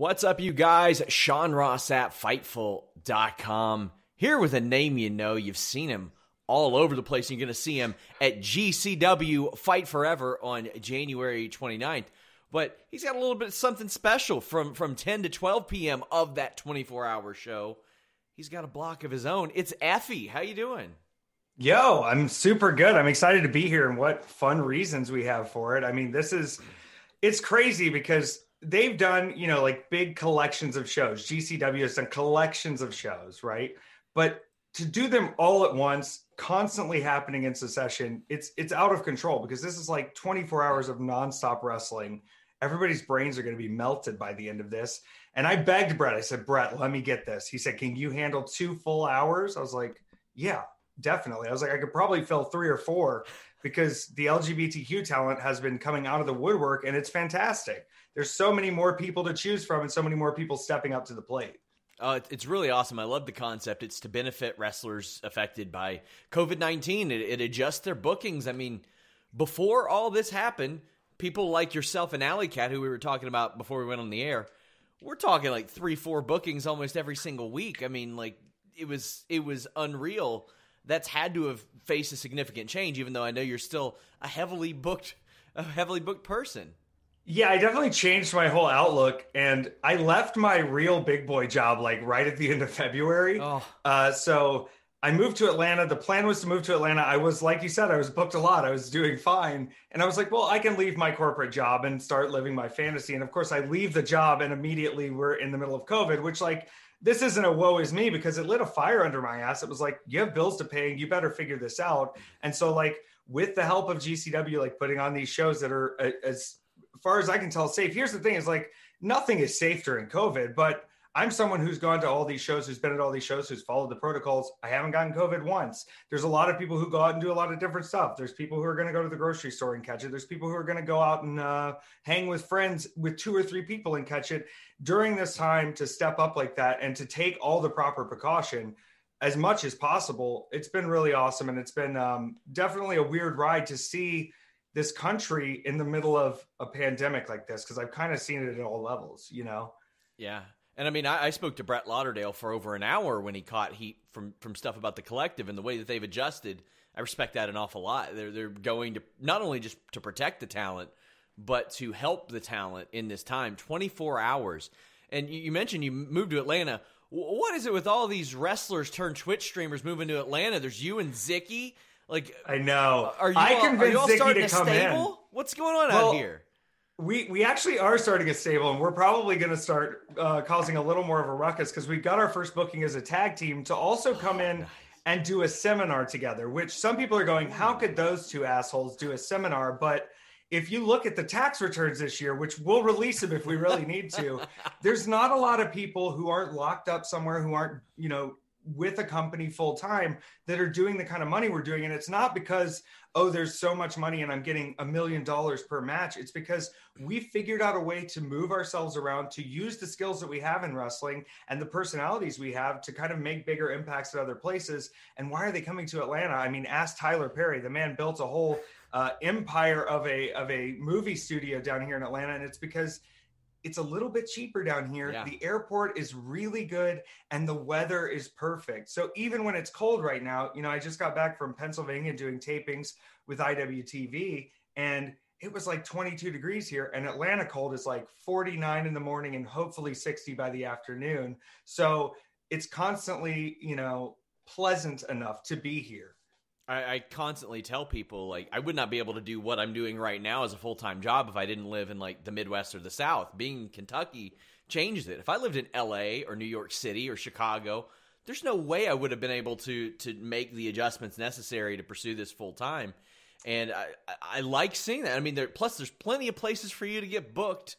What's up, you guys? Sean Ross at Fightful.com. Here with a name you know. You've seen him all over the place. You're going to see him at GCW Fight Forever on January 29th. But he's got a little bit of something special from, from 10 to 12 p.m. of that 24-hour show. He's got a block of his own. It's Effy. How you doing? Yo, I'm super good. I'm excited to be here and what fun reasons we have for it. I mean, this is it's crazy because they've done, you know, like big collections of shows. GCW has done collections of shows, right? But to do them all at once, constantly happening in succession, it's it's out of control because this is like 24 hours of nonstop wrestling. Everybody's brains are going to be melted by the end of this. And I begged Brett. I said, Brett, let me get this. He said, Can you handle two full hours? I was like, Yeah, definitely. I was like, I could probably fill three or four because the LGBTQ talent has been coming out of the woodwork and it's fantastic there's so many more people to choose from and so many more people stepping up to the plate. Uh, it's really awesome. I love the concept. It's to benefit wrestlers affected by COVID 19. It, it, adjusts their bookings. I mean, before all this happened, people like yourself and Allie Katch, who we were talking about before we went on the air, we're talking like three, four bookings almost every single week. I mean, like it was it was unreal. That's had to have faced a significant change, even though I know you're still a heavily booked, a heavily booked person. Yeah, I definitely changed my whole outlook, and I left my real big boy job like right at the end of February. Oh. Uh, so I moved to Atlanta. The plan was to move to Atlanta. I was, like you said, I was booked a lot. I was doing fine, and I was like, well, I can leave my corporate job and start living my fantasy. And of course, I leave the job, and immediately we're in the middle of COVID, which like this isn't a woe is me because it lit a fire under my ass. It was like you have bills to pay, and you better figure this out. And so like with the help of GCW, like putting on these shows that are uh, as far as I can tell, safe. Here's the thing: is like nothing is safe during COVID, but I'm someone who's gone to all these shows, who's been at all these shows, who's followed the protocols. I haven't gotten COVID once. There's a lot of people who go out and do a lot of different stuff. There's people who are going to go to the grocery store and catch it. There's people who are going to go out and uh, hang with friends with two or three people and catch it. During this time, to step up like that and to take all the proper precaution as much as possible, it's been really awesome. And it's been um, definitely a weird ride to see this country in the middle of a pandemic like this because I've kind of seen it at all levels, you know. Yeah, and I mean, I, I, spoke to Brett Lauderdale for over an hour when he caught heat from from stuff about the collective and the way that they've adjusted. I respect that an awful lot. They're they're going to not only just to protect the talent, but to help the talent in this time. Twenty four hours, and you, you mentioned you moved to Atlanta. What is it with all these wrestlers turned Twitch streamers moving to Atlanta? There's you and Zicky. Like I know. Are you I all, convinced are you all Zicky to come stable? in. What's going on well, out here? We we actually are starting a stable, and we're probably going to start uh, causing a little more of a ruckus because we got our first booking as a tag team to also come in. And do a seminar together, which some people are going, How could those two assholes do a seminar? But if you look at the tax returns this year, which we'll release them if we really need to, there's not a lot of people who aren't locked up somewhere who aren't, you know, with a company full time that are doing the kind of money we're doing. And it's not because, oh, there's so much money and I'm getting a million dollars per match. It's because we figured out a way to move ourselves around, to use the skills that we have in wrestling and the personalities we have to kind of make bigger impacts at other places. And why are they coming to Atlanta? I mean, ask Tyler Perry. The man built a whole uh, empire of a of a movie studio down here in Atlanta, and it's because it's a little bit cheaper down here. Yeah. The airport is really good and the weather is perfect. So even when it's cold right now, you know, I just got back from Pennsylvania doing tapings with IWTV and it was like 22 degrees here and Atlanta cold is like 49 in the morning and hopefully 60 by the afternoon. So it's constantly, you know, pleasant enough to be here. I, I, constantly tell people like I would not be able to do what I'm doing right now as a full time job if I didn't live in like the Midwest or the South. Being in Kentucky changed it. If I lived in L.A. or New York City or Chicago, there's no way I would have been able to to make the adjustments necessary to pursue this full time. And I, I like seeing that. I mean, there plus there's plenty of places for you to get booked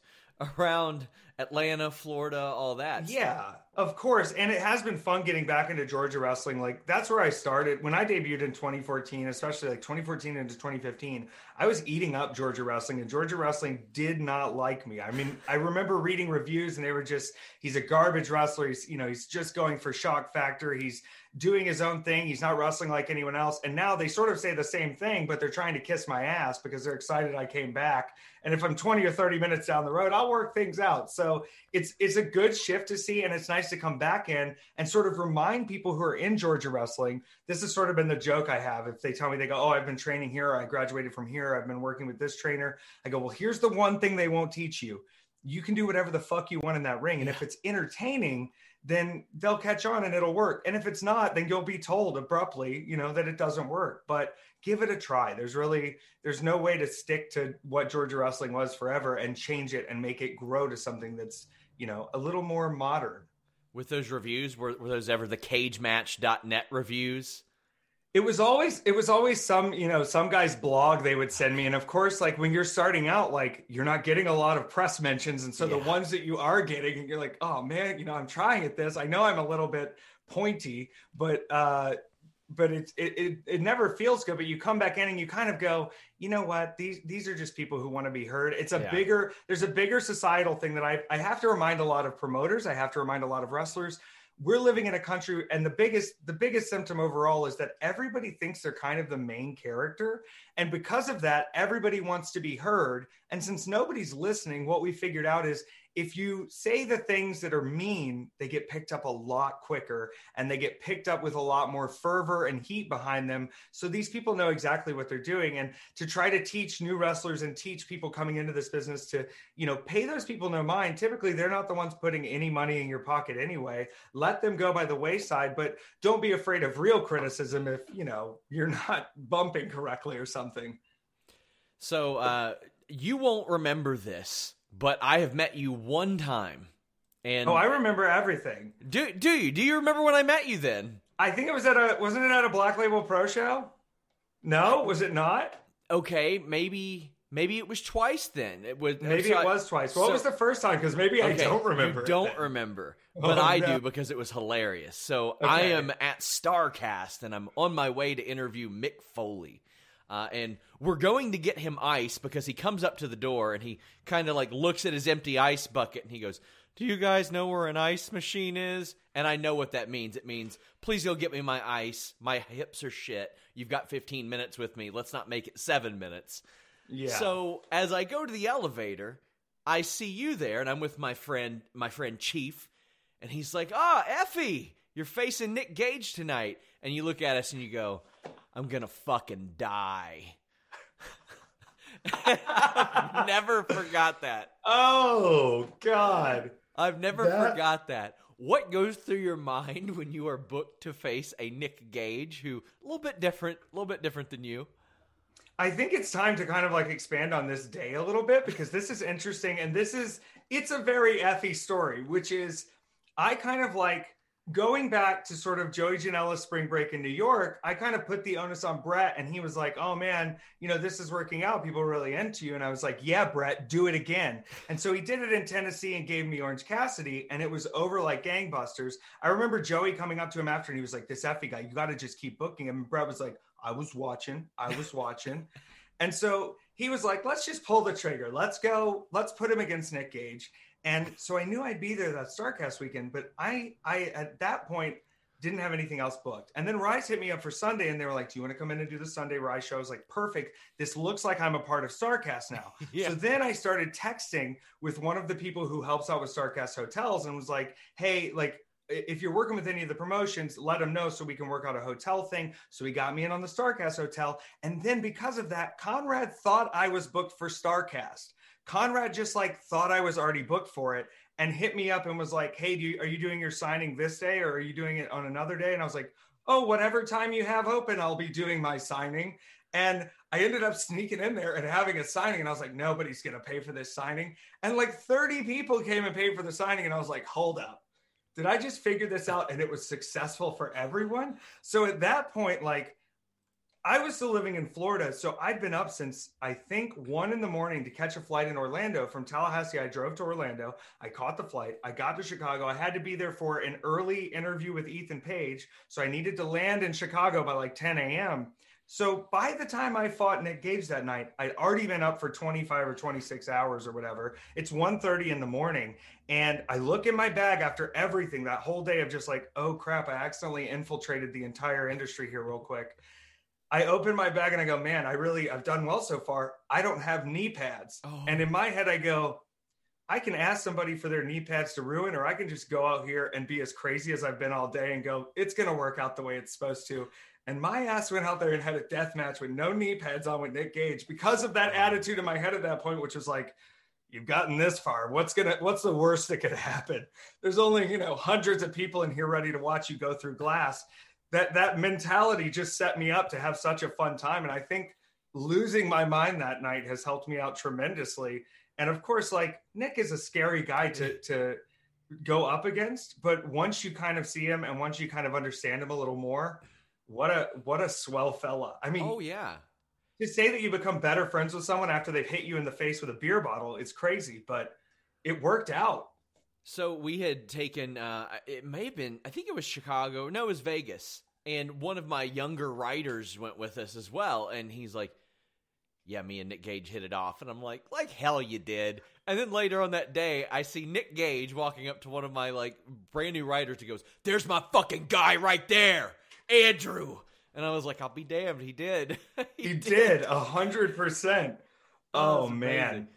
around Atlanta, Florida, all that. Yeah, of course. And it has been fun getting back into Georgia wrestling. Like that's where I started when I debuted in 2014, especially like 2014 into 2015. I was eating up Georgia wrestling and Georgia wrestling did not like me. I mean, I remember reading reviews and they were just he's a garbage wrestler. He's, you know, he's just going for shock factor. He's doing his own thing. He's not wrestling like anyone else. And now they sort of say the same thing, but they're trying to kiss my ass because they're excited I came back. And if I'm 20 or 30 minutes down the road, I'll work things out. So it's it's a good shift to see, and it's nice to come back in and sort of remind people who are in Georgia wrestling. This has sort of been the joke I have. If they tell me they go, "Oh, I've been training here, I graduated from here, I've been working with this trainer," I go, "Well, here's the one thing they won't teach you." You can do whatever the fuck you want in that ring. And if it's entertaining, then they'll catch on and it'll work. And if it's not, then you'll be told abruptly, you know, that it doesn't work. But give it a try. There's really there's no way to stick to what Georgia wrestling was forever and change it and make it grow to something that's, you know, a little more modern. With those reviews, were, were those ever the cagematch.net reviews? it was always it was always some you know some guy's blog they would send me and of course like when you're starting out like you're not getting a lot of press mentions and so yeah. the ones that you are getting and you're like oh man you know i'm trying at this i know i'm a little bit pointy but uh but it's it, it it never feels good but you come back in and you kind of go you know what? These these are just people who want to be heard. It's a yeah. bigger there's a bigger societal thing that i i have to remind a lot of promoters i have to remind a lot of wrestlers. We're living in a country and the biggest the biggest symptom overall is that everybody thinks they're kind of the main character and because of that everybody wants to be heard and since nobody's listening what we figured out is if you say the things that are mean, they get picked up a lot quicker and they get picked up with a lot more fervor and heat behind them. So these people know exactly what they're doing. And to try to teach new wrestlers and teach people coming into this business to, you know, pay those people no mind. Typically, they're not the ones putting any money in your pocket anyway. Let them go by the wayside, but don't be afraid of real criticism if, you know, you're not bumping correctly or something. So, uh, you won't remember this, but I have met you one time. And oh, I remember everything. Do do you? Do you remember when I met you then? I think it was at a wasn't it at a Black Label Pro show? No, was it not? Okay, maybe maybe it was twice then. It was maybe so it was twice. What so, was the first time? Because maybe okay, I don't remember. don't remember, but oh, I no. do because it was hilarious. So okay. I am at Starcast and I'm on my way to interview Mick Foley. Uh, and we're going to get him ice because he comes up to the door and he kind of like looks at his empty ice bucket and he goes, Do you guys know where an ice machine is? And I know what that means. It means, Please go get me my ice. My hips are shit. You've got 15 minutes with me. Let's not make it seven minutes. Yeah. So as I go to the elevator, I see you there and I'm with my friend, my friend Chief. And he's like, Ah, Effy, you're facing Nick Gage tonight. And you look at us and you go, I'm gonna fucking die. I've never forgot that. Oh God. I've never that... forgot that. What goes through your mind when you are booked to face a Nick Gage who a little bit different, a little bit different than you? I think it's time to kind of like expand on this day a little bit because this is interesting and this is it's a very Effy story, which is I kind of like going back to sort of Joey Janela's spring break in New York, I kind of put the onus on Brett and he was like, Oh man, you know, this is working out. People are really into you. And I was like, Yeah, Brett, do it again. And so he did it in Tennessee and gave me Orange Cassidy and it was over like gangbusters. I remember Joey coming up to him after and he was like, This Effy guy, you got to just keep booking him. And Brett was like, I was watching, I was watching. and so he was like, Let's just pull the trigger. Let's go, let's put him against Nick Gage. And so I knew I'd be there that Starcast weekend, but I, I at that point didn't have anything else booked. And then Rise hit me up for Sunday, and they were like, "Do you want to come in and do the Sunday Rise show?" I was like, "Perfect. This looks like I'm a part of Starcast now." yeah. So then I started texting with one of the people who helps out with Starcast hotels, and was like, "Hey, like." if you're working with any of the promotions, let them know so we can work out a hotel thing. So he got me in on the Starcast hotel. And then because of that, Conrad thought I was booked for Starcast. Conrad just like thought I was already booked for it and hit me up and was like, Hey, do you, are you doing your signing this day or are you doing it on another day? And I was like, Oh, whatever time you have open, I'll be doing my signing. And I ended up sneaking in there and having a signing. And I was like, nobody's going to pay for this signing. And like 30 people came and paid for the signing. And I was like, hold up. Did I just figure this out? And it was successful for everyone. So at that point, like, I was still living in Florida. So I'd been up since I think one in the morning to catch a flight in Orlando from Tallahassee. I drove to Orlando. I caught the flight. I got to Chicago. I had to be there for an early interview with Ethan Page. So I needed to land in Chicago by like 10 a.m. So by the time I fought Nick Gage that night, I'd already been up for 25 or 26 hours or whatever. It's 1:30 in the morning and I look in my bag after everything that whole day of just like, "Oh crap, I accidentally infiltrated the entire industry here real quick." I open my bag and I go, "Man, I really I've done well so far. I don't have knee pads." Oh. And in my head I go, I can ask somebody for their knee pads to ruin, or I can just go out here and be as crazy as I've been all day and go, it's going to work out the way it's supposed to. And my ass went out there and had a death match with no knee pads on with Nick Gage because of that attitude in my head at that point, which was like, you've gotten this far. What's gonna what's the worst that could happen? There's only, you know, hundreds of people in here ready to watch you go through glass. That that mentality just set me up to have such a fun time. And I think losing my mind that night has helped me out tremendously. And of course, like Nick is a scary guy to mm-hmm. to go up against, but once you kind of see him and once you kind of understand him a little more, what a what a swell fella. I mean, oh yeah. To say that you become better friends with someone after they've hit you in the face with a beer bottle, it's crazy, but it worked out. So we had taken uh it may have been I think it was Chicago. No, it was Vegas. And one of my younger writers went with us as well and he's like yeah, me and Nick Gage hit it off. And I'm like, like hell you did. And then later on that day, I see Nick Gage walking up to one of my like brand new writers. He goes, There's my fucking guy right there. Andrew. And I was like, I'll be damned. He did. he, he did a hundred percent. Oh, oh man.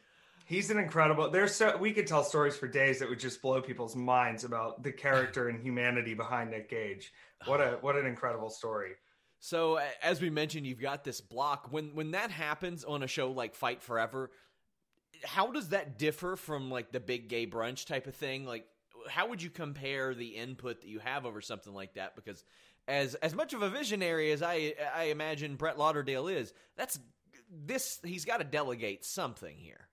He's an incredible. There's so we could tell stories for days that would just blow people's minds about the character and humanity behind Nick Gage. What a what an incredible story. So as we mentioned, you've got this block. When when that happens on a show like Fight Forever, how does that differ from like the big gay brunch type of thing? Like how would you compare the input that you have over something like that? Because as as much of a visionary as I I imagine Brett Lauderdale is, that's this he's got to delegate something here.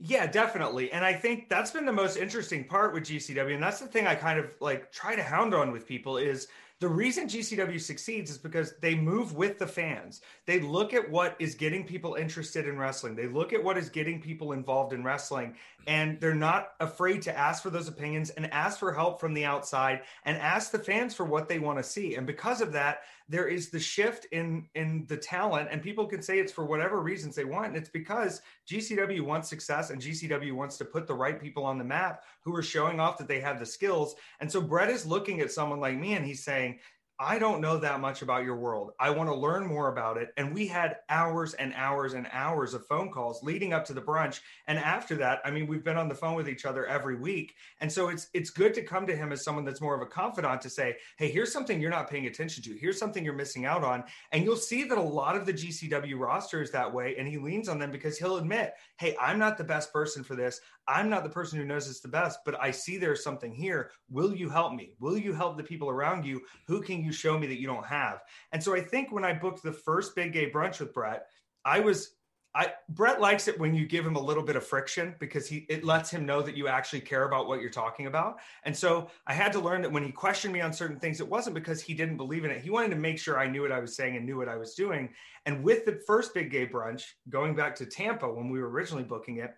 Yeah, definitely. And I think that's been the most interesting part with GCW and that's the thing I kind of like try to hound on with people is the reason GCW succeeds is because they move with the fans. They look at what is getting people interested in wrestling. They look at what is getting people involved in wrestling, and they're not afraid to ask for those opinions and ask for help from the outside and ask the fans for what they want to see. And because of that, there is the shift in in the talent, and people can say it's for whatever reasons they want. And it's because GCW wants success, and GCW wants to put the right people on the map who are showing off that they have the skills. And so Brett is looking at someone like me, and he's saying I don't know that much about your world. I want to learn more about it. And we had hours and hours and hours of phone calls leading up to the brunch. And after that, I mean, we've been on the phone with each other every week. And so it's it's good to come to him as someone that's more of a confidant to say, hey, here's something you're not paying attention to. Here's something you're missing out on. And you'll see that a lot of the GCW roster is that way. And he leans on them because he'll admit, hey, I'm not the best person for this. I'm not the person who knows this the best, but I see there's something here. Will you help me? Will you help the people around you? Who can you show me that you don't have? And so I think when I booked the first big gay brunch with Brett, I was I Brett likes it when you give him a little bit of friction because he it lets him know that you actually care about what you're talking about. And so I had to learn that when he questioned me on certain things, it wasn't because he didn't believe in it. He wanted to make sure I knew what I was saying and knew what I was doing. And with the first big gay brunch, going back to Tampa when we were originally booking it,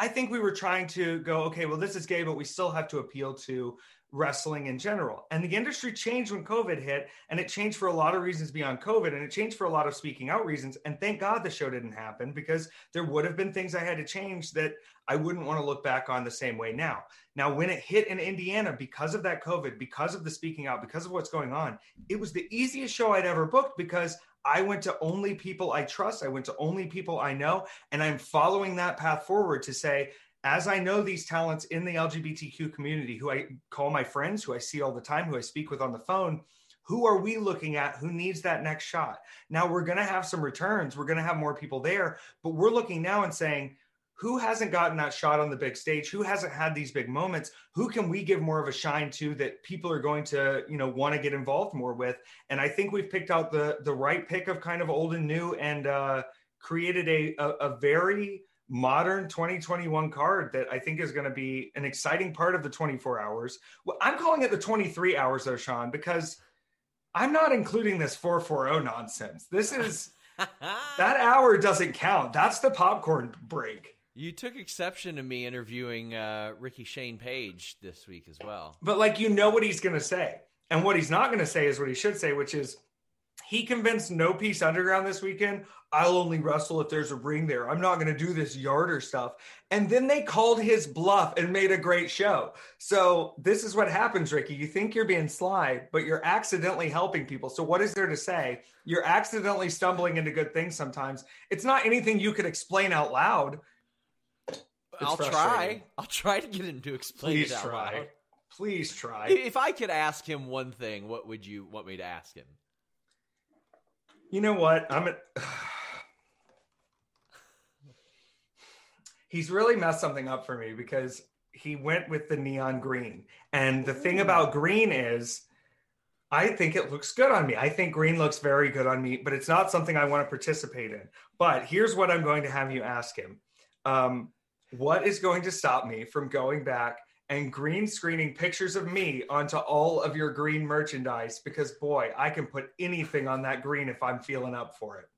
I think we were trying to go, okay, well, this is gay, but we still have to appeal to wrestling in general. And the industry changed when COVID hit, and it changed for a lot of reasons beyond COVID, and it changed for a lot of speaking out reasons. And thank God the show didn't happen because there would have been things I had to change that I wouldn't want to look back on the same way now. Now, when it hit in Indiana, because of that COVID, because of the speaking out, because of what's going on, it was the easiest show I'd ever booked because I went to only people I trust. I went to only people I know. And I'm following that path forward to say, as I know these talents in the LGBTQ community who I call my friends, who I see all the time, who I speak with on the phone, who are we looking at who needs that next shot? Now we're going to have some returns. We're going to have more people there, but we're looking now and saying, who hasn't gotten that shot on the big stage who hasn't had these big moments who can we give more of a shine to that people are going to you know want to get involved more with and i think we've picked out the the right pick of kind of old and new and uh created a a, a very modern 2021 card that i think is going to be an exciting part of the 24 hours. Well, i'm calling it the 23 hours though sean because i'm not including this 440 nonsense. This is that hour doesn't count. That's the popcorn break. You took exception to me interviewing uh, Ricky Shane Page this week as well. But like you know what he's going to say, and what he's not going to say is what he should say, which is he convinced No Peace Underground this weekend. I'll only wrestle if there's a ring there. I'm not going to do this yarder stuff. And then they called his bluff and made a great show. So this is what happens, Ricky. You think you're being sly, but you're accidentally helping people. So what is there to say? You're accidentally stumbling into good things sometimes. It's not anything you could explain out loud. I'll try. I'll try to get him to explain Please it out try. loud. Please try. If I could ask him one thing, what would you want me to ask him? You know what? I'm. A... He's really messed something up for me because he went with the neon green, and the thing about green is. I think it looks good on me. I think green looks very good on me, but it's not something I want to participate in. But here's what I'm going to have you ask him. Um, what is going to stop me from going back and green screening pictures of me onto all of your green merchandise? Because boy, I can put anything on that green if I'm feeling up for it.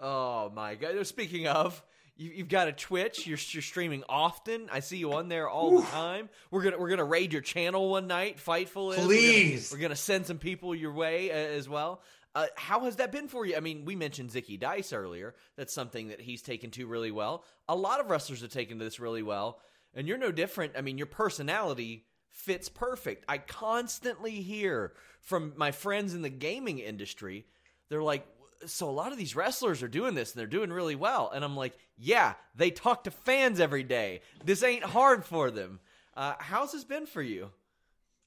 Oh my god! Speaking of, you, have got a Twitch. You're, you're, streaming often. I see you on there all Oof. the time. We're gonna we're gonna raid your channel one night. Fightful is. Please. We're gonna, we're gonna send some people your way uh, as well. Uh, how has that been for you? I mean, we mentioned Zicky Dice earlier. That's something that he's taken to really well. A lot of wrestlers have taken to this really well, and you're no different. I mean, your personality fits perfect. I constantly hear from my friends in the gaming industry, they're like, so a lot of these wrestlers are doing this and they're doing really well. And I'm like, yeah, they talk to fans every day. This ain't hard for them. Uh, how's this been for you?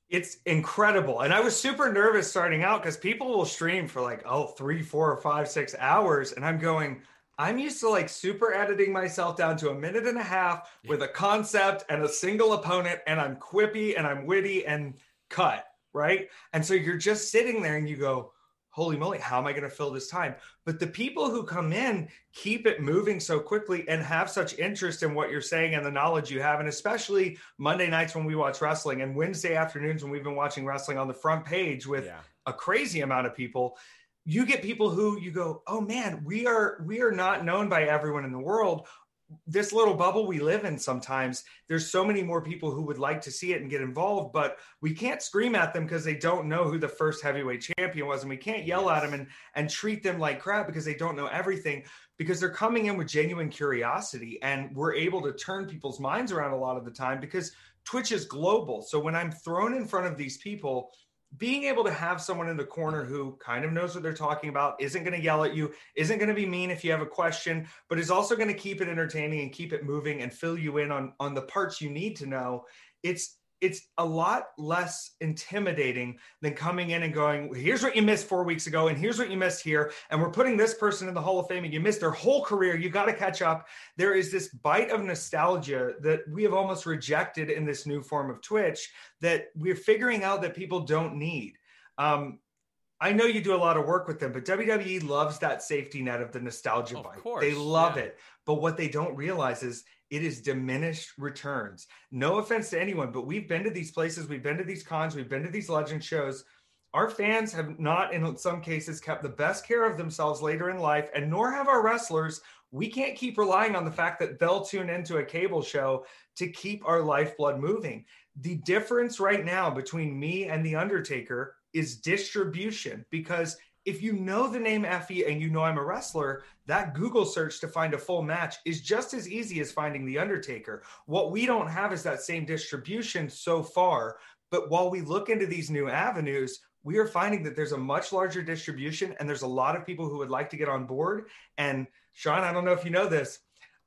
It's incredible. And I was super nervous starting out because people will stream for like, oh, three, four, five, six hours. And I'm going, I'm used to like super editing myself down to a minute and a half with a concept and a single opponent. And I'm quippy and I'm witty and cut. Right. And so you're just sitting there and you go, holy moly, how am I going to fill this time? But the people who come in keep it moving so quickly and have such interest in what you're saying and the knowledge you have. And especially Monday nights when we watch wrestling and Wednesday afternoons when we've been watching wrestling on the front page with yeah. a crazy amount of people. You get people who you go, oh man, we are we are not known by everyone in the world. This little bubble we live in sometimes there's so many more people who would like to see it and get involved but we can't scream at them because they don't know who the first heavyweight champion was and we can't yell at them and and treat them like crap because they don't know everything because they're coming in with genuine curiosity and we're able to turn people's minds around a lot of the time because twitch is global. So when i'm thrown in front of these people being able to have someone in the corner who kind of knows what they're talking about, isn't going to yell at you, isn't going to be mean if you have a question, but is also going to keep it entertaining and keep it moving and fill you in on on the parts you need to know. It's it's a lot less intimidating than coming in and going, here's what you missed four weeks ago, and here's what you missed here. And we're putting this person in the Hall of Fame, and you missed their whole career. You got to catch up. There is this bite of nostalgia that we have almost rejected in this new form of Twitch that we're figuring out that people don't need. Um, I know you do a lot of work with them, but WWE loves that safety net of the nostalgia of bite. Course, they love yeah. it. But what they don't realize is it is diminished returns. No offense to anyone, but we've been to these places, we've been to these cons, we've been to these legend shows. Our fans have not, in some cases, kept the best care of themselves later in life, and nor have our wrestlers. We can't keep relying on the fact that they'll tune into a cable show to keep our lifeblood moving. The difference right now between me and The Undertaker is distribution because if you know the name Effy and you know I'm a wrestler, that Google search to find a full match is just as easy as finding The Undertaker. What we don't have is that same distribution so far. But while we look into these new avenues, we are finding that there's a much larger distribution and there's a lot of people who would like to get on board. And Sean, I don't know if you know this.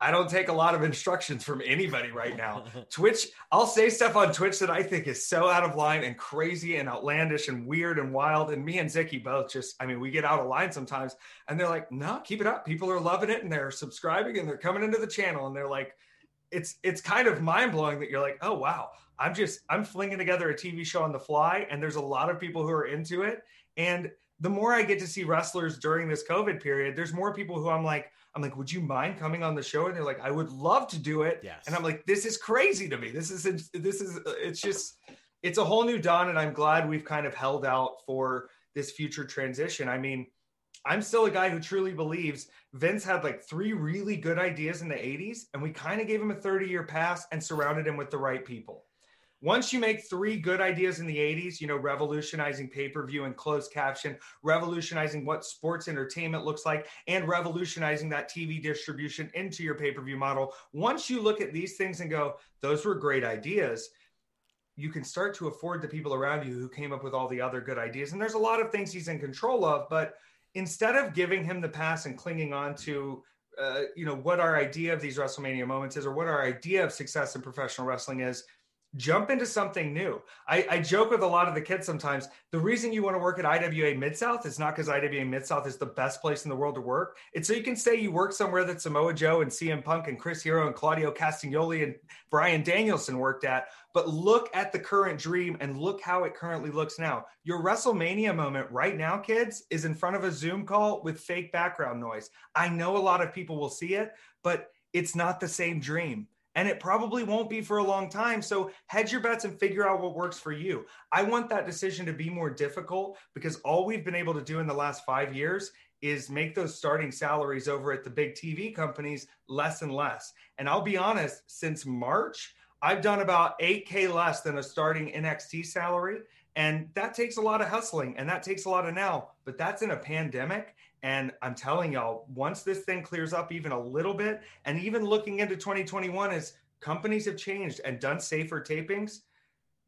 I don't take a lot of instructions from anybody right now. Twitch, I'll say stuff on Twitch that I think is so out of line and crazy and outlandish and weird and wild. And me and Zicky both just, I mean, we get out of line sometimes and they're like, no, keep it up. People are loving it and they're subscribing and they're coming into the channel and they're like, it's it's kind of mind blowing that you're like, oh wow, I'm just I'm flinging together a TV show on the fly, and there's a lot of people who are into it. And the more I get to see wrestlers during this COVID period, there's more people who I'm like, I'm like, would you mind coming on the show? And they're like, I would love to do it. Yes. And I'm like, this is crazy to me. This is this is uh, it's just it's a whole new dawn, and I'm glad we've kind of held out for this future transition. I mean, I'm still a guy who truly believes Vince had like three really good ideas in the 80s, and we kind of gave him a 30 year pass and surrounded him with the right people. Once you make three good ideas in the 80s, you know, revolutionizing pay per view and closed caption, revolutionizing what sports entertainment looks like, and revolutionizing that TV distribution into your pay per view model. Once you look at these things and go, those were great ideas, you can start to afford the people around you who came up with all the other good ideas. And there's a lot of things he's in control of, but instead of giving him the pass and clinging on to uh, you know what our idea of these WrestleMania moments is, or what our idea of success in professional wrestling is, jump into something new. I, I, joke with a lot of the kids sometimes. The reason you want to work at IWA Mid South is not because IWA Mid South is the best place in the world to work. It's so you can say you work somewhere that Samoa Joe and CM Punk and Chris Hero and Claudio Castagnoli and Bryan Danielson worked at. But look at the current dream and look how it currently looks now. Your WrestleMania moment right now, kids, is in front of a Zoom call with fake background noise. I know a lot of people will see it, but it's not the same dream and it probably won't be for a long time. So hedge your bets and figure out what works for you. I want that decision to be more difficult because all we've been able to do in the last five years is make those starting salaries over at the big TV companies less and less. And I'll be honest, since March, I've done about 8K less than a starting NXT salary. And that takes a lot of hustling and that takes a lot of now, but that's in a pandemic. And I'm telling y'all, once this thing clears up even a little bit, and even looking into 2021, as companies have changed and done safer tapings,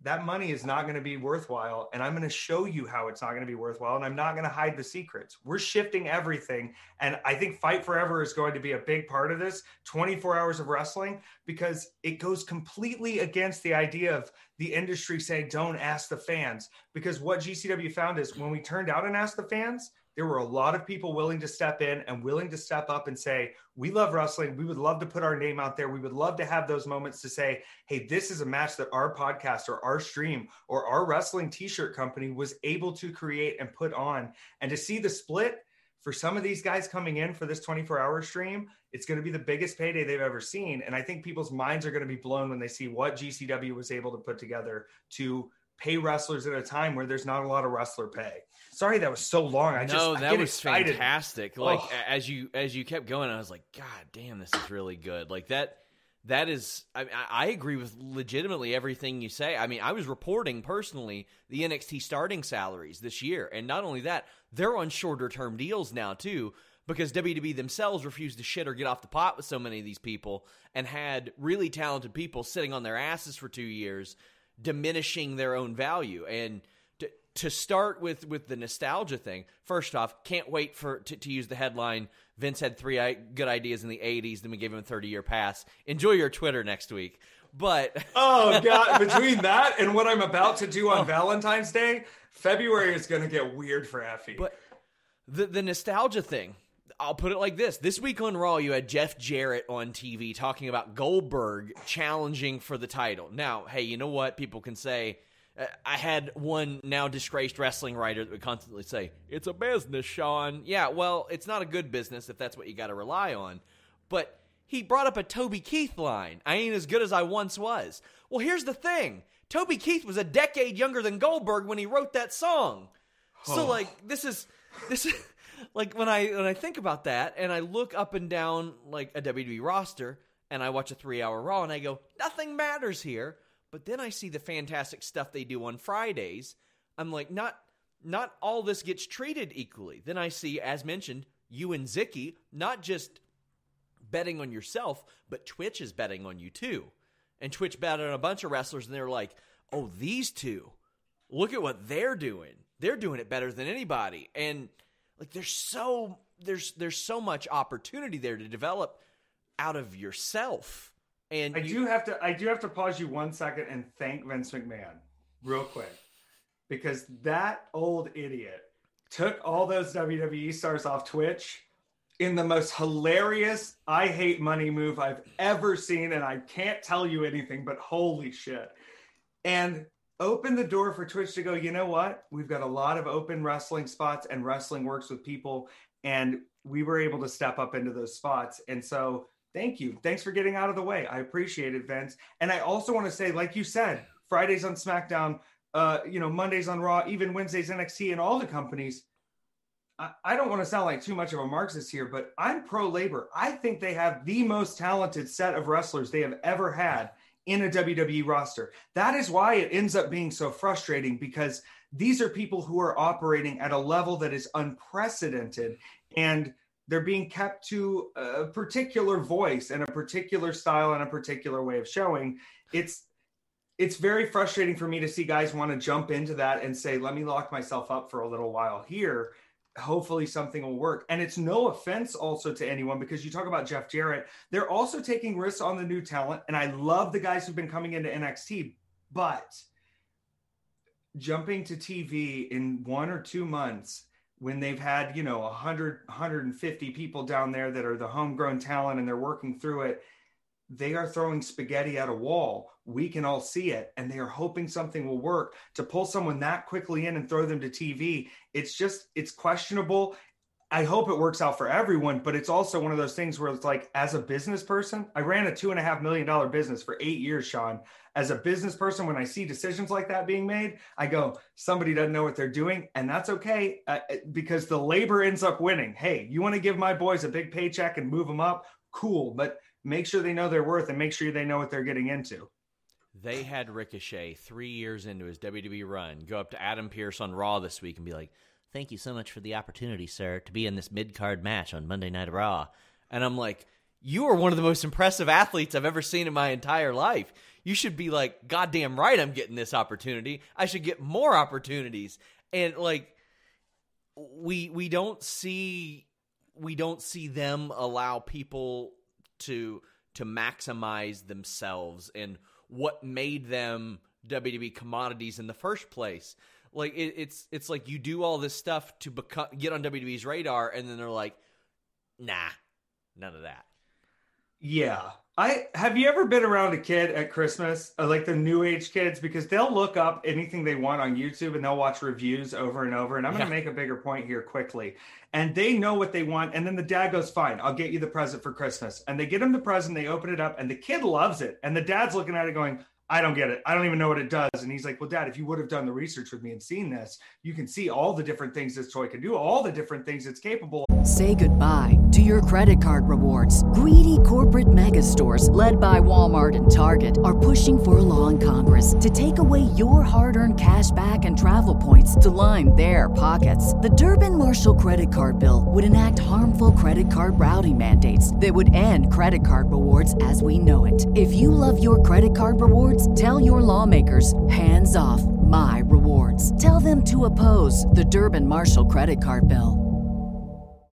that money is not going to be worthwhile. And I'm going to show you how it's not going to be worthwhile. And I'm not going to hide the secrets. We're shifting everything. And I think Fight Forever is going to be a big part of this 24 hours of wrestling because it goes completely against the idea of the industry saying, don't ask the fans. Because what GCW found is when we turned out and asked the fans, there were a lot of people willing to step in and willing to step up and say, We love wrestling. We would love to put our name out there. We would love to have those moments to say, Hey, this is a match that our podcast or our stream or our wrestling t shirt company was able to create and put on. And to see the split for some of these guys coming in for this 24 hour stream, it's going to be the biggest payday they've ever seen. And I think people's minds are going to be blown when they see what GCW was able to put together to pay wrestlers at a time where there's not a lot of wrestler pay. Sorry that was so long. I just no, that was excited. fantastic. Like oh. as you as you kept going, I was like, God damn, this is really good. Like that. That is, I, I agree with legitimately everything you say. I mean, I was reporting personally the NXT starting salaries this year, and not only that, they're on shorter term deals now too because WWE themselves refused to shit or get off the pot with so many of these people and had really talented people sitting on their asses for two years, diminishing their own value. And to start with with the nostalgia thing, first off, can't wait for to, to use the headline. Vince had three good ideas in the '80s, then we gave him a 30 year pass. Enjoy your Twitter next week. But oh god, between that and what I'm about to do on oh. Valentine's Day, February is going to get weird for Effy. But the the nostalgia thing, I'll put it like this: this week on Raw, you had Jeff Jarrett on TV talking about Goldberg challenging for the title. Now, hey, you know what? People can say Uh, I had one now disgraced wrestling writer that would constantly say, It's a business, Sean. Yeah, well, it's not a good business if that's what you got to rely on. But he brought up a Toby Keith line I ain't as good as I once was. Well, here's the thing Toby Keith was a decade younger than Goldberg when he wrote that song. So, oh. like, this is. This is. Like when I when I think about that and I look up and down like a WWE roster and I watch a three hour Raw and I go nothing matters here but then I see the fantastic stuff they do on Fridays. I'm like, not not all this gets treated equally. Then I see, as mentioned, you and Zicky not just betting on yourself, but Twitch is betting on you too. And Twitch bet on a bunch of wrestlers, and they're like, oh, these two, look at what they're doing. They're doing it better than anybody. And like, there's so there's there's so much opportunity there to develop out of yourself. And I you, do have to I do have to pause you one second and thank Vince McMahon real quick because that old idiot took all those WWE stars off Twitch in the most hilarious I hate money move I've ever seen and I can't tell you anything but holy shit. And open the door for Twitch to go, you know what? We've got a lot of open wrestling spots and wrestling works with people and we were able to step up into those spots. And so thank you. Thanks for getting out of the way. I appreciate it, Vince. And I also want to say, like you said, Fridays on SmackDown, uh, you know, Mondays on Raw, even Wednesdays NXT, and all the companies. I, I don't want to sound like too much of a Marxist here, but I'm pro labor. I think they have the most talented set of wrestlers they have ever had in a WWE roster. That is why it ends up being so frustrating because these are people who are operating at a level that is unprecedented and they're being kept to a particular voice and a particular style and a particular way of showing. It's it's very frustrating for me to see guys want to jump into that and say let me lock myself up for a little while here. Hopefully something will work. And it's no offense also to anyone because you talk about jeff jarrett they're also taking risks on the new talent and i love the guys who've been coming into nxt but jumping to tv in one or two months when they've had you know 100 150 people down there that are the homegrown talent and they're working through it they are throwing spaghetti at a wall. We can all see it and they are hoping something will work. To pull someone that quickly in and throw them to tv it's just it's questionable I hope it works out for everyone, but it's also one of those things where it's like, as a business person, I ran a two and a half million dollar business for eight years, Sean. As a business person, when I see decisions like that being made, I go, somebody doesn't know what they're doing. And that's okay uh, uh because the labor ends up winning. Hey, you want to give my boys a big paycheck and move them up? Cool. But make sure they know their worth and make sure they know what they're getting into. They had Ricochet three years into his WWE run go up to Adam Pearce on Raw this week and be like, Thank you so much for the opportunity, sir, to be in this mid card match on Monday Night Raw. And I'm like, you are one of the most impressive athletes I've ever seen in my entire life. You should be like, goddamn right, I'm getting this opportunity. I should get more opportunities. And like, we we don't see we don't see them allow people to to maximize themselves and what made them WWE commodities in the first place. Like it, it's it's like you do all this stuff to become get on WWE's radar, and then they're like, nah, none of that. Yeah. I have you ever been around a kid at Christmas, uh, like the new age kids, because they'll look up anything they want on YouTube and they'll watch reviews over and over. And I'm yeah. going to make a bigger point here quickly. And they know what they want. And then the dad goes, Fine, I'll get you the present for Christmas. And they get him the present, they open it up, and the kid loves it. And the dad's looking at it going, I don't get it. I don't even know what it does. And he's like, Well, dad, if you would have done the research with me and seen this, you can see all the different things this toy can do, all the different things it's capable. Say goodbye to your credit card rewards. Greedy corporate mega stores, led by Walmart and Target, are pushing for a law in Congress to take away your hard earned cash back and travel points to line their pockets. The Durbin Marshall credit card bill would enact harmful credit card routing mandates that would end credit card rewards as we know it. If you love your credit card rewards, rewards, tell your lawmakers hands off my rewards. Tell them to oppose the Durbin Marshall credit card bill.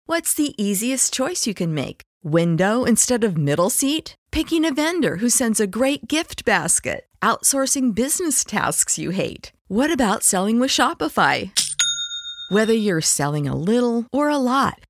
What's the easiest choice you can make? Window instead of middle seat? Picking a vendor who sends a great gift basket? Outsourcing business tasks you hate? What about selling with Shopify? Whether you're selling a little or a lot,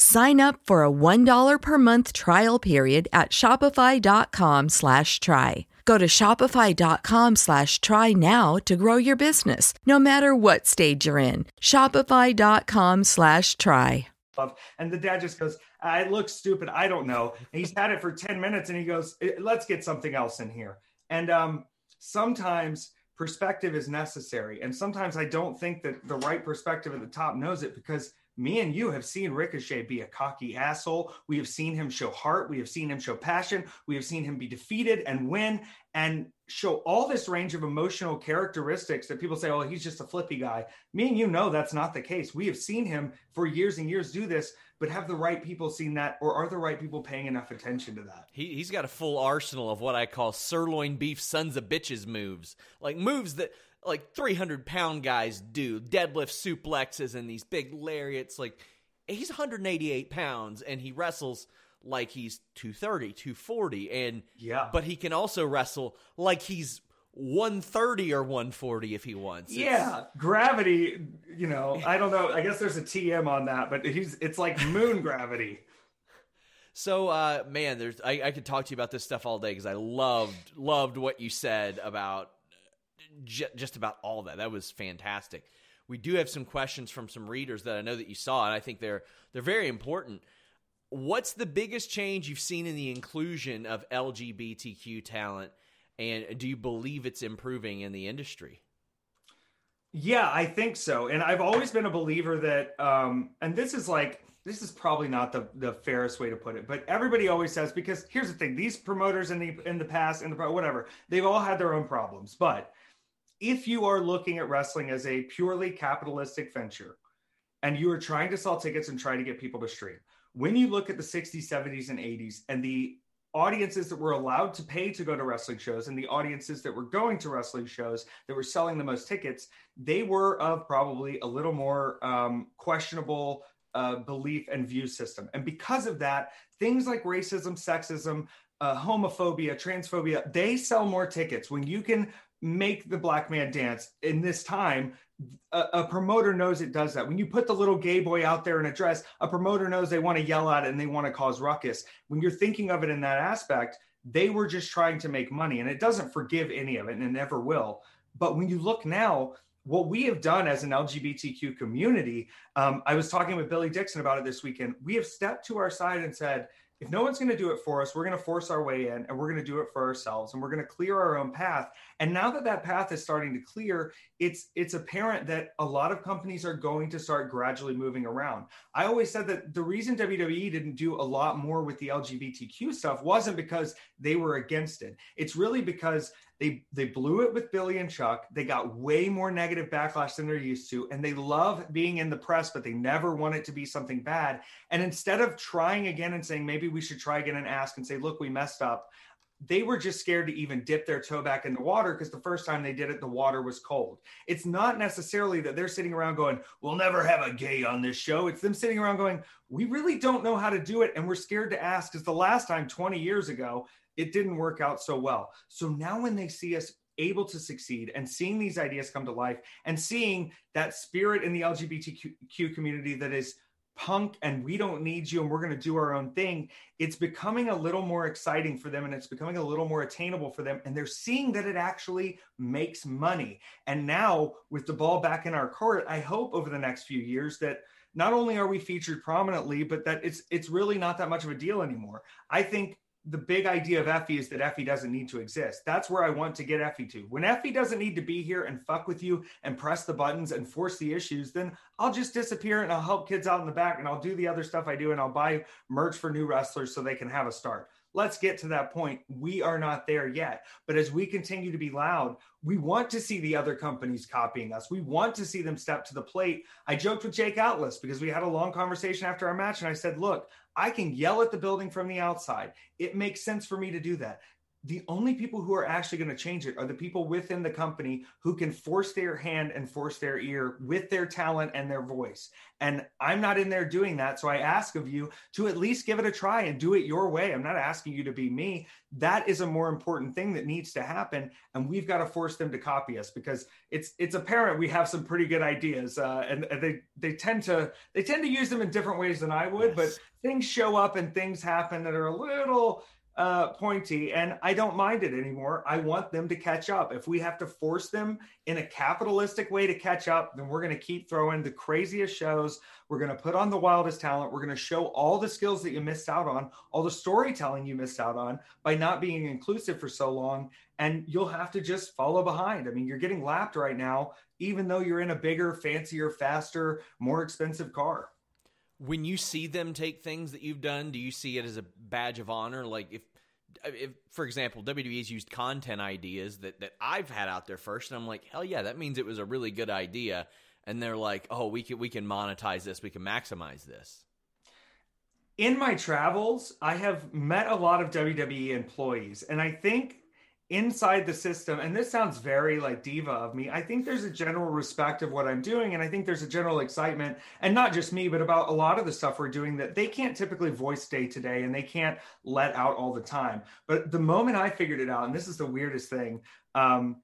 Sign up for a $1 per month trial period at shopify.com slash try. Go to shopify.com slash try now to grow your business, no matter what stage you're in. Shopify.com slash try. And the dad just goes, I look stupid. I don't know. And he's had it for 10 minutes and he goes, eh, let's get something else in here. And um, sometimes perspective is necessary. And sometimes I don't think that the right perspective at the top knows it because me and you have seen Ricochet be a cocky asshole. We have seen him show heart. We have seen him show passion. We have seen him be defeated and win and show all this range of emotional characteristics that people say, oh, he's just a flippy guy. Me and you know that's not the case. We have seen him for years and years do this, but have the right people seen that or are the right people paying enough attention to that? He, he's got a full arsenal of what I call sirloin beef sons of bitches moves. Like moves that like 300 pound guys do deadlift suplexes and these big lariats. Like he's 188 pounds and he wrestles like he's 230, 240. And yeah, but he can also wrestle like he's 130 or 140 if he wants. Yeah, gravity, you know, I don't know. I guess there's a TM on that, but he's it's like moon gravity. So, uh, man, there's I, I could talk to you about this stuff all day because I loved loved what you said about j- just about all that. That was fantastic. We do have some questions from some readers that I know that you saw, and I think they're they're very important. What's the biggest change you've seen in the inclusion of LGBTQ talent, and do you believe it's improving in the industry? Yeah, I think so. And I've always been a believer that, um, and this is like, this is probably not the, the fairest way to put it, but everybody always says, because here's the thing, these promoters in the, in the past, in the, whatever, they've all had their own problems. But if you are looking at wrestling as a purely capitalistic venture and you are trying to sell tickets and try to get people to stream, when you look at the 60s, 70s, and 80s and the audiences that were allowed to pay to go to wrestling shows and the audiences that were going to wrestling shows that were selling the most tickets, they were of probably a little more um, questionable uh, belief and view system. And because of that, things like racism, sexism, uh, homophobia, transphobia, they sell more tickets. When you can make the black man dance in this time a, a, promoter knows it does that. When you put the little gay boy out there in a dress a promoter knows they want to yell at it and they want to cause ruckus. When you're thinking of it in that aspect they were just trying to make money and it doesn't forgive any of it and it never will. But when you look now what we have done as an lgbtq community um, i was talking with billy dixon about it this weekend. We have stepped to our side and said if no one's going to do it for us, we're going to force our way in and we're going to do it for ourselves and we're going to clear our own path. And now that that path is starting to clear, it's it's apparent that a lot of companies are going to start gradually moving around. I always said that the reason WWE didn't do a lot more with the LGBTQ stuff wasn't because they were against it. It's really because they they blew it with Billy and Chuck. They got way more negative backlash than they're used to, and they love being in the press, but they never want it to be something bad. And instead of trying again and saying maybe we should try again and ask and say, look, we messed up, they were just scared to even dip their toe back in the water because the first time they did it, the water was cold. It's not necessarily that they're sitting around going, We'll never have a gay on this show. It's them sitting around going, We really don't know how to do it. And we're scared to ask because the last time, 20 years ago, it didn't work out so well. So now when they see us able to succeed and seeing these ideas come to life and seeing that spirit in the LGBTQ community that is punk and we don't need you and we're going to do our own thing, it's becoming a little more exciting for them and it's becoming a little more attainable for them. And they're seeing that it actually makes money. And now, with the ball back in our court, I hope over the next few years that not only are we featured prominently, but that it's it's really not that much of a deal anymore. I think the big idea of Effy is that Effy doesn't need to exist. That's where I want to get Effy to. When Effy doesn't need to be here and fuck with you and press the buttons and force the issues, then I'll just disappear and I'll help kids out in the back and I'll do the other stuff I do and I'll buy merch for new wrestlers so they can have a start. Let's get to that point. We are not there yet. But as we continue to be loud, we want to see the other companies copying us. We want to see them step to the plate. I joked with Jake Atlas because we had a long conversation after our match and I said, look, I can yell at the building from the outside. It makes sense for me to do that. The only people who are actually going to change it are the people within the company who can force their hand and force their ear with their talent and their voice. And I'm not in there doing that. So I ask of you to at least give it a try and do it your way. I'm not asking you to be me. That is a more important thing that needs to happen. And we've got to force them to copy us because it's it's apparent we have some pretty good ideas. Uh, and they they tend to they tend to use them in different ways than I would, yes. but things show up and things happen that are a little uh, pointy, and I don't mind it anymore. I want them to catch up. If we have to force them in a capitalistic way to catch up, then we're going to keep throwing the craziest shows. We're going to put on the wildest talent. We're going to show all the skills that you missed out on, all the storytelling you missed out on by not being inclusive for so long. And you'll have to just follow behind. I mean, you're getting lapped right now, even though you're in a bigger, fancier, faster, more expensive car. When you see them take things that you've done, do you see it as a badge of honor? Like if if, for example, WWE's used content ideas that, that I've had out there first, and I'm like, hell yeah, that means it was a really good idea. And they're like, oh, we can we can monetize this, we can maximize this. In my travels, I have met a lot of WWE employees, and I think inside the system and this sounds very like diva of me i think there's a general respect of what i'm doing and i think there's a general excitement and not just me but about a lot of the stuff we're doing that they can't typically voice day to day and they can't let out all the time but the moment i figured it out and this is the weirdest thing um,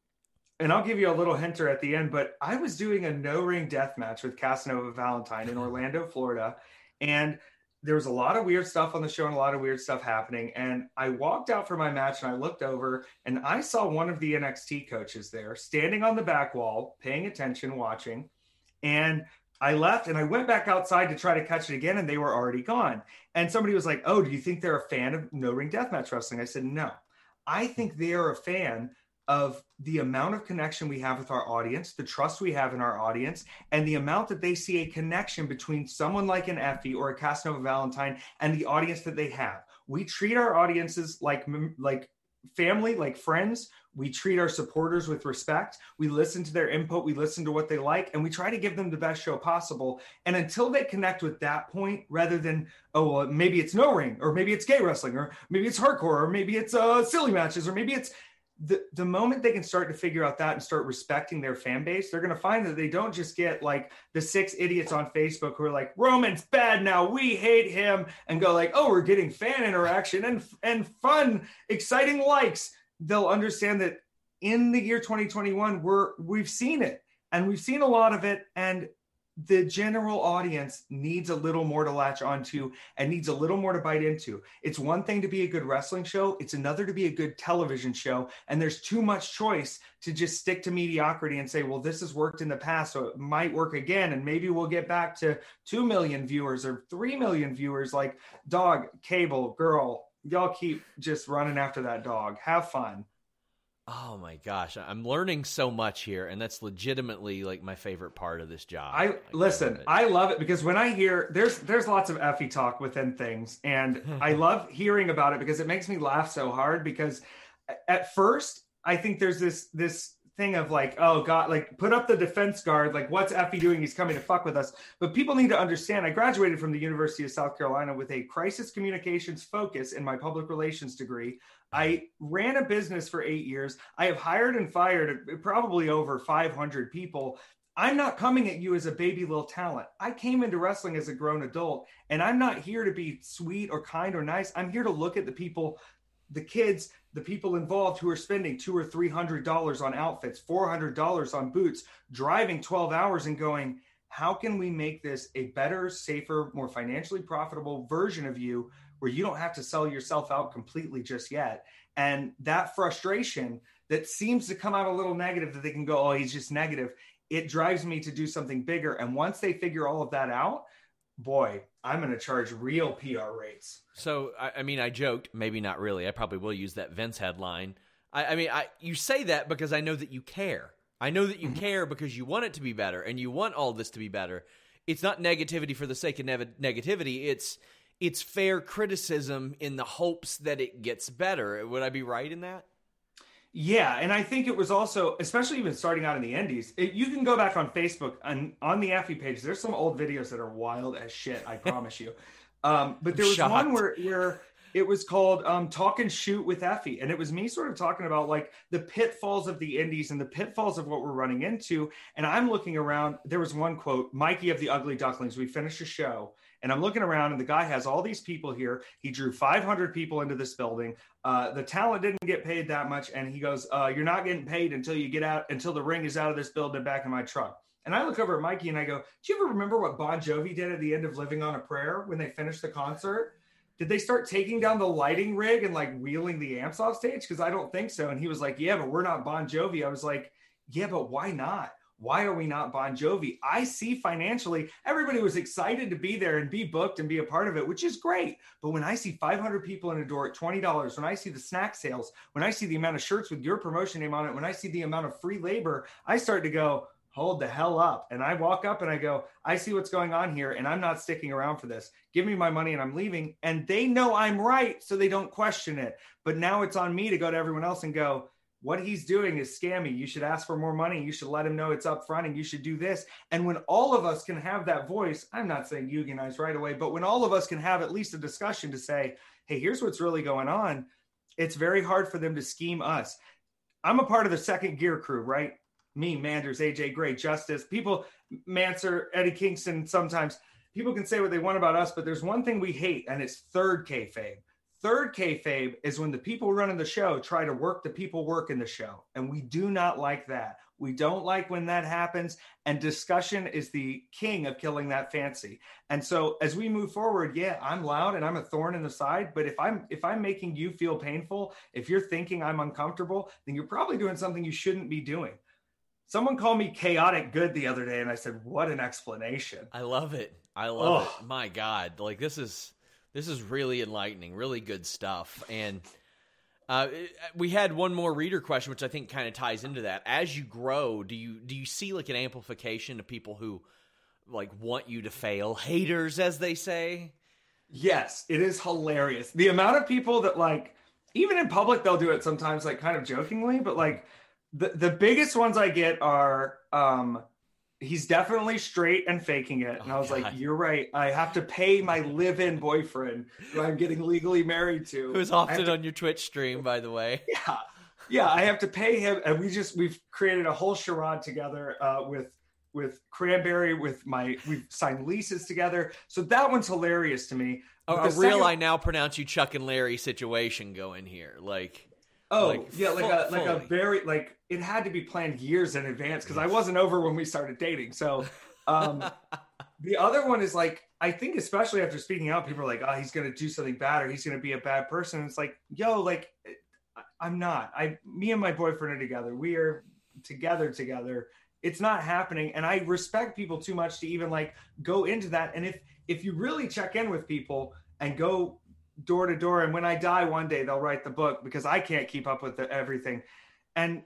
and I'll give you a little hinter at the end, but I was doing a no ring death match with Casanova Valentine in Orlando, Florida. And there was a lot of weird stuff on the show and a lot of weird stuff happening. And I walked out for my match and I looked over and I saw one of the NXT coaches there standing on the back wall, paying attention, watching. And I left and I went back outside to try to catch it again and they were already gone. And somebody was like, Oh, do you think they're a fan of no ring deathmatch wrestling? I said, No. I think they are a fan of the amount of connection we have with our audience, the trust we have in our audience, and the amount that they see a connection between someone like an Effy or a Casanova Valentine and the audience that they have. We treat our audiences like like family, like friends. We treat our supporters with respect. We listen to their input. We listen to what they like, and we try to give them the best show possible. And until they connect with that point, rather than oh well, maybe it's no ring, or maybe it's gay wrestling, or maybe it's hardcore, or maybe it's uh, silly matches, or maybe it's the, the moment they can start to figure out that and start respecting their fan base, they're going to find that they don't just get like the six idiots on Facebook who are like, Roman's bad now, we hate him, and go like, oh, we're getting fan interaction and, and fun, exciting likes. They'll understand that in the year 2021, we're, we've seen it and we've seen a lot of it. And the general audience needs a little more to latch onto and needs a little more to bite into. It's one thing to be a good wrestling show, it's another to be a good television show. And there's too much choice to just stick to mediocrity and say, well, this has worked in the past, so it might work again. And maybe we'll get back to 2 million viewers or 3 million viewers. Like, dog, cable, girl, y'all keep just running after that dog. Have fun. Oh my gosh, I'm learning so much here, and that's legitimately like my favorite part of this job. I like, listen, I love, I love, it because when I hear there's there's lots of effy talk within things, and I love hearing about it because it makes me laugh so hard. Because at first, I think there's this this thing of like, oh God, like put up the defense guard. Like, what's Effy doing? He's coming to fuck with us. But people need to understand. I graduated from the University of South Carolina with a crisis communications focus in my public relations degree. I ran a business for eight years. I have hired and fired uh, probably over 500 people. I'm not coming at you as a baby little talent. I came into wrestling as a grown adult, and I'm not here to be sweet or kind or nice. I'm here to look at the people, the kids the people involved who are spending two or three hundred dollars on outfits, four hundred dollars on boots, driving 12 hours and going, how can we make this a better, safer, more financially profitable version of you where you don't have to sell yourself out completely just yet? And that frustration that seems to come out a little negative that they can go, oh, he's just negative. It drives me to do something bigger. And once they figure all of that out, boy, I'm going to charge real PR rates. So, I, I, mean, I joked, maybe not really. I probably will use that Vince headline. I, I mean, I you say that because I know that you care. I know that you mm-hmm. care because you want it to be better and you want all this to be better. It's not negativity for the sake of ne- negativity. It's it's fair criticism in the hopes that it gets better. Would I be right in that? Yeah, and I think it was also, especially even starting out in the Indies. It, you can go back on Facebook and on the Effy page. There's some old videos that are wild as shit. I promise you. Um, but there was Shocked. one where where it was called um, "Talk and Shoot with Effy. and it was me sort of talking about like the pitfalls of the Indies and the pitfalls of what we're running into. And I'm looking around. There was one quote, "Mikey of the Ugly Ducklings." We finished a show, and I'm looking around, and the guy has all these people here. He drew 500 people into this building. Uh, the talent didn't get paid that much, and he goes, uh, "You're not getting paid until you get out, until the ring is out of this building back in my truck." And I look over at Mikey and I go, "Do you ever remember what Bon Jovi did at the end of Living on a Prayer when they finished the concert?" Did they start taking down the lighting rig and like wheeling the amps off stage? Because I don't think so. And he was like, Yeah, but we're not Bon Jovi. I was like, Yeah, but why not? Why are we not Bon Jovi? I see financially, everybody was excited to be there and be booked and be a part of it, which is great. But when I see 500 people in a door at $20, when I see the snack sales, when I see the amount of shirts with your promotion name on it, when I see the amount of free labor, I start to go, hold the hell up. And I walk up and I go, I see what's going on here and I'm not sticking around for this. Give me my money and I'm leaving. And they know I'm right. So they don't question it. But now it's on me to go to everyone else and go, what he's doing is scammy. You should ask for more money. You should let him know it's up front and you should do this. And when all of us can have that voice, I'm not saying you unionize right away, but when all of us can have at least a discussion to say, hey, here's what's really going on, it's very hard for them to scheme us. I'm a part of the second gear crew, right? me, Manders, AJ Gray, Justice, people, Mance, Eddie Kingston, sometimes people can say what they want about us, but there's one thing we hate, and it's third kayfabe. Third kayfabe is when the people running the show try to work the people working the show. And we do not like that. We don't like when that happens. And discussion is the king of killing that fancy. And so as we move forward, yeah, I'm loud and I'm a thorn in the side. But if I'm if I'm making you feel painful, if you're thinking I'm uncomfortable, then you're probably doing something you shouldn't be doing. Someone called me chaotic good the other day, and I said, "What an explanation!" I love it. I love it. My God, like this is this is really enlightening, really good stuff. And uh, we had one more reader question, which I think kind of ties into that. As you grow, do you do you see like an amplification of people who like want you to fail, haters, as they say? Yes, it is hilarious. The amount of people that like, even in public, they'll do it sometimes, like kind of jokingly, but like the the biggest ones I get are um he's definitely straight and faking it. And oh, I was God. like, you're right. I have to pay my live-in boyfriend who I'm getting legally married to. Who's often to... on your Twitch stream, by the way. Yeah. Yeah, I have to pay him. And we just we've created a whole charade together uh, with with Cranberry, with my we've signed leases together. So that one's hilarious to me. A, a real second... I now pronounce you Chuck and Larry situation going here. Like Oh like, yeah, like a like a very like it had to be planned years in advance because I wasn't over when we started dating. So um the other one is like I think especially after speaking out, people are like, oh, he's gonna do something bad or he's gonna be a bad person. it's like, yo, like I'm not. I me and my boyfriend are together. We are together together. It's not happening. And I respect people too much to even like go into that. And if if you really check in with people and go door to door. And when I die one day, they'll write the book because I can't keep up with the, everything. And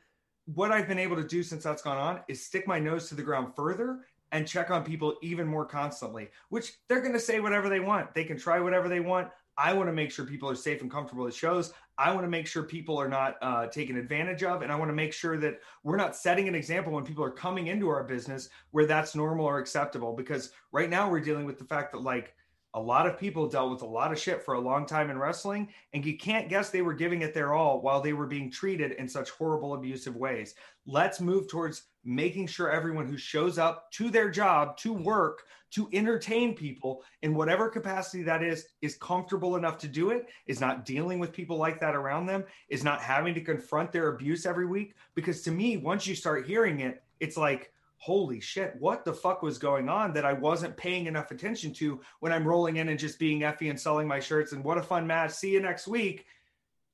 what I've been able to do since that's gone on is stick my nose to the ground further and check on people even more constantly, which they're going to say whatever they want. They can try whatever they want. I want to make sure people are safe and comfortable at shows. I want to make sure people are not uh, taken advantage of. And I want to make sure that we're not setting an example when people are coming into our business where that's normal or acceptable. Because right now we're dealing with the fact that, like, a lot of people dealt with a lot of shit for a long time in wrestling, and you can't guess they were giving it their all while they were being treated in such horrible, abusive ways. Let's move towards making sure everyone who shows up to their job to work to entertain people in whatever capacity that is is comfortable enough to do it is not dealing with people like that around them is not having to confront their abuse every week because to me once you start hearing it it's like holy shit, what the fuck was going on that I wasn't paying enough attention to when I'm rolling in and just being effy and selling my shirts and what a fun match. See you next week.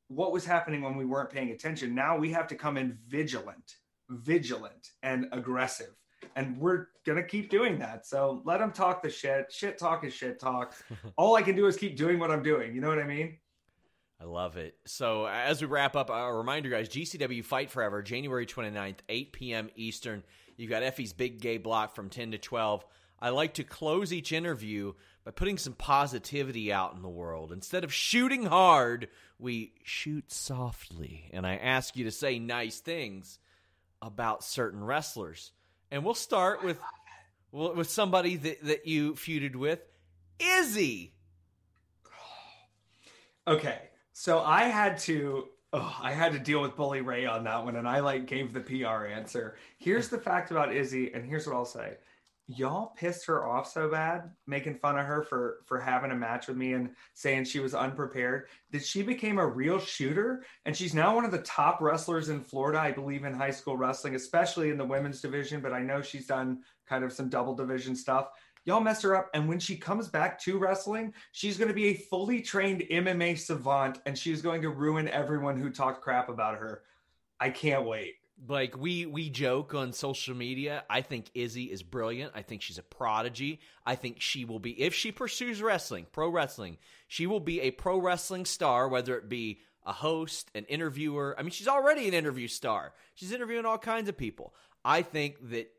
What was happening when we weren't paying attention? Now we have to come in vigilant, vigilant and aggressive. And we're going to keep doing that. So let them talk the shit. Shit talk is shit talk. All I can do is keep doing what I'm doing. You know what I mean? I love it. So uh, as we wrap up, a reminder, guys, GCW Fight Forever, January 29th, 8 p.m. Eastern. You've got Effy's Big Gay Block from 10 to 12. I like to close each interview by putting some positivity out in the world. Instead of shooting hard, we shoot softly. And I ask you to say nice things about certain wrestlers. And we'll start with with somebody that, that you feuded with, Izzy. Okay. So I had to oh, I had to deal with Bully Ray on that one, and I like gave the PR answer. Here's the fact about Izzy, and here's what I'll say. Y'all pissed her off so bad, making fun of her for for having a match with me and saying she was unprepared, that she became a real shooter, and she's now one of the top wrestlers in Florida, I believe, in high school wrestling, especially in the women's division. But I know she's done kind of some double division stuff y'all mess her up. And when she comes back to wrestling, she's going to be a fully trained MMA savant and she's going to ruin everyone who talked crap about her. I can't wait. Like we we joke on social media. I think Izzy is brilliant. I think she's a prodigy. I think she will be if she pursues wrestling, pro wrestling, she will be a pro wrestling star whether it be a host, an interviewer. I mean, she's already an interview star. She's interviewing all kinds of people. I think that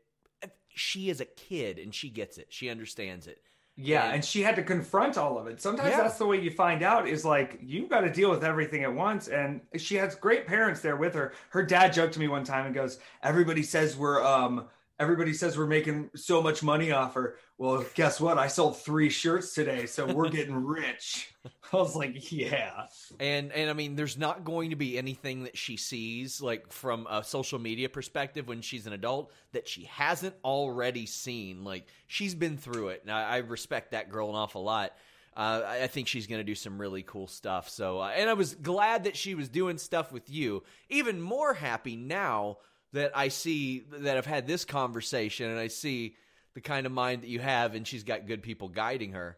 she is a kid and she gets it. She understands it. Yeah, and, and, she had to confront all of it. Sometimes yeah. that's the way you find out is like you've got to deal with everything at once. And she has great parents there with her. Her dad joked to me one time and goes, "Everybody says we're um everybody says we're making so much money off her. Well, guess what? I sold three shirts today, so we're getting rich." I was like, "Yeah." And and I mean, there's not going to be anything that she sees like from a social media perspective when she's an adult that she hasn't already seen. Like she's been through it, and I, I respect that girl an awful lot. Uh, I think she's going to do some really cool stuff. So, uh, and I was glad that she was doing stuff with you. Even more happy now that I see that I've had this conversation and I see the kind of mind that you have, and she's got good people guiding her.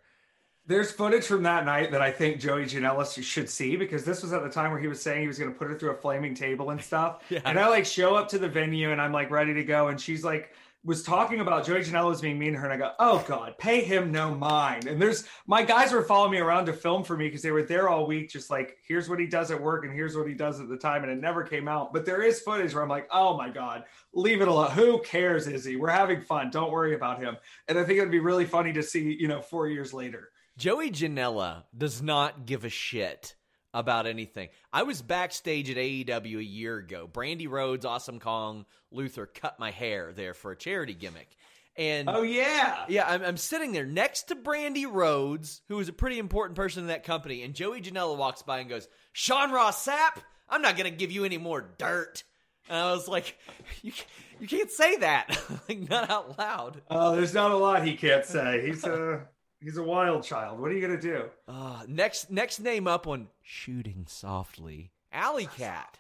There's footage from that night that I think Joey Janela should see because this was at the time where he was saying he was going to put her through a flaming table and stuff. yeah. And I like show up to the venue and I'm like ready to go, and she's like was talking about Joey Janela was being mean to her, and I go, "Oh God, pay him no mind." And there's my guys were following me around to film for me because they were there all week, just like here's what he does at work and here's what he does at the time, and it never came out. But there is footage where I'm like, "Oh my God, leave it alone. Who cares, Izzy? We're having fun. Don't worry about him." And I think it'd be really funny to see, you know, four years later. Joey Janela does not give a shit about anything. I was backstage at AEW a year ago. Brandi Rhodes, Awesome Kong, Luther cut my hair there for a charity gimmick. And oh yeah, yeah, I'm, I'm sitting there next to Brandi Rhodes, who is a pretty important person in that company, and Joey Janela walks by and goes, "Sean Ross Sapp, I'm not gonna give you any more dirt." And I was like, "You you can't say that, like not out loud." Oh, there's not a lot he can't say. He's a He's a wild child. What are you gonna do? Uh, next next name up on shooting softly. Allie Katch.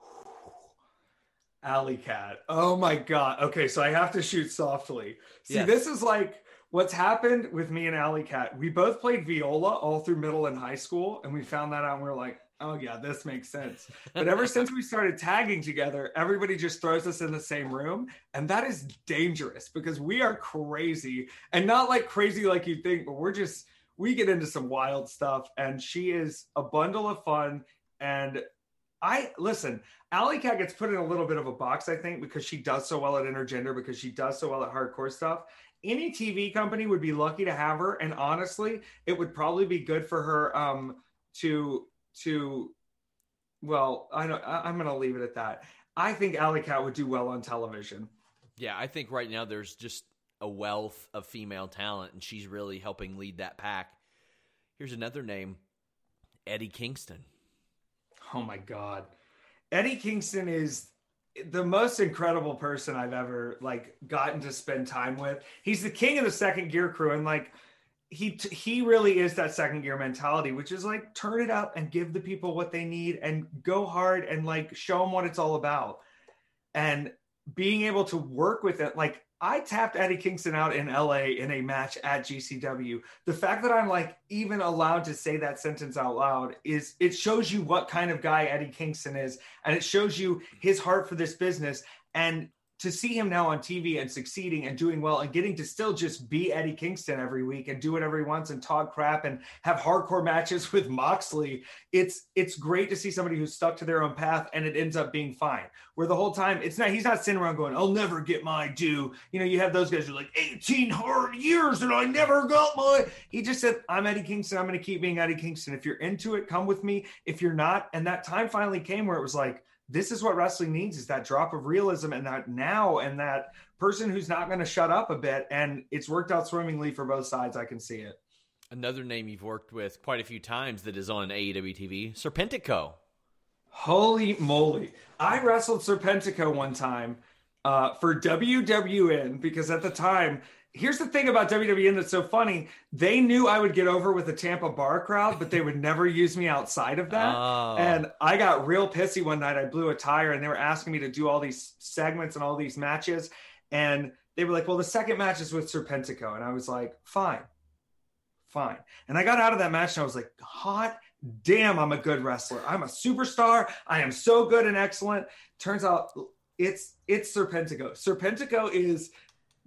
Allie Katch. Oh my god. Okay, so I have to shoot softly. See, yes. this is like what's happened with me and Allie Katch. We both played viola all through middle and high school, and we found that out and we are like, oh yeah, this makes sense. But ever since we started tagging together, everybody just throws us in the same room. And that is dangerous because we are crazy and not like crazy like you think, but we're just, we get into some wild stuff. And she is a bundle of fun. And I listen, Allie Katch gets put in a little bit of a box, I think, because she does so well at intergender, because she does so well at hardcore stuff. Any TV company would be lucky to have her. And honestly, it would probably be good for her um, to to well i don't i'm gonna leave it at that. I think Allie Katch would do well on television. Yeah i think right now there's just a wealth of female talent and she's really helping lead that pack. Here's another name eddie kingston. Oh my god. Eddie kingston is the most incredible person i've ever like gotten to spend time with. He's the king of the second gear crew and like he he really is that second gear mentality which is like turn it up and give the people what they need and go hard and like show them what it's all about and being able to work with it like I tapped Eddie Kingston out in LA in a match at GCW. The fact that I'm like even allowed to say that sentence out loud is it shows you what kind of guy Eddie Kingston is and it shows you his heart for this business and to see him now on TV and succeeding and doing well and getting to still just be Eddie Kingston every week and do whatever he wants and talk crap and have hardcore matches with Moxley, it's it's great to see somebody who's stuck to their own path and it ends up being fine. Where the whole time it's not he's not sitting around going, I'll never get my due. You know, you have those guys who are like 18 hard years and I never got my. He just said, I'm Eddie Kingston. I'm going to keep being Eddie Kingston. If you're into it, come with me. If you're not, and that time finally came where it was like this is what wrestling needs is that drop of realism and that now and that person who's not going to shut up a bit and it's worked out swimmingly for both sides i can see it. Another name you've worked with quite a few times that is on aew tv serpentico. Holy moly. I wrestled serpentico one time uh, for wwn because at the time here's the thing about WWN that's so funny. They knew I would get over with the Tampa bar crowd, but they would never use me outside of that. Oh. And I got real pissy one night. I blew a tire and they were asking me to do all these segments and all these matches. And they were like, well, the second match is with Serpentico. And I was like, fine, fine. And I got out of that match and I was like, hot damn, I'm a good wrestler. I'm a superstar. I am so good and excellent. Turns out it's it's Serpentico. Serpentico is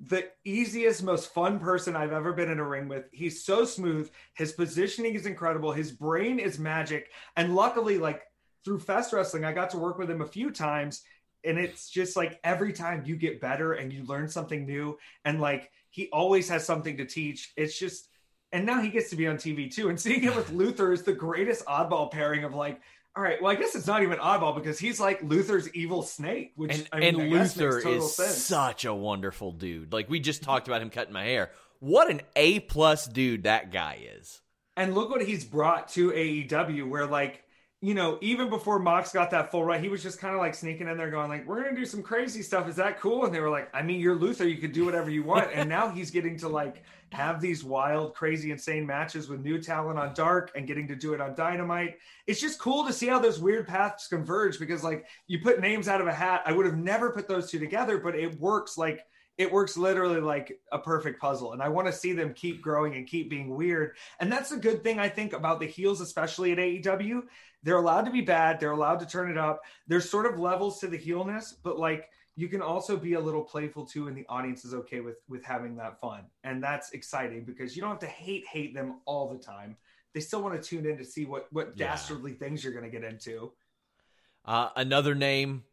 the easiest, most fun person I've ever been in a ring with. He's so smooth. His positioning is incredible. His brain is magic. And luckily, like through Fest Wrestling, I got to work with him a few times. and it's just like every time you get better and you learn something new and like he always has something to teach it's just and now he gets to be on tv too and seeing him with luther is the greatest oddball pairing of like all right well i guess it's not even oddball because he's like luther's evil snake which and, I mean, and luther is sense. such a wonderful dude. Like we just talked about him cutting my hair. What an a plus dude that guy is. And look what he's brought to aew where like you know, even before Mox got that full run, he was just kind of like sneaking in there going like, we're to do some crazy stuff. Is that cool? And they were like, I mean, you're Luther. You could do whatever you want. and now he's getting to like have these wild, crazy, insane matches with new talent on Dark and getting to do it on Dynamite. It's just cool to see how those weird paths converge because like you put names out of a hat. I would have never put those two together, but it works like it works literally like a perfect puzzle. And I want to see them keep growing and keep being weird. And that's a good thing I think about the heels, especially at AEW. They're allowed to be bad. They're allowed to turn it up. There's sort of levels to the heelness, but like you can also be a little playful too, and the audience is okay with with having that fun. And that's exciting because you don't have to hate hate them all the time. They still want to tune in to see what what yeah. dastardly things you're going to get into. Uh, another name,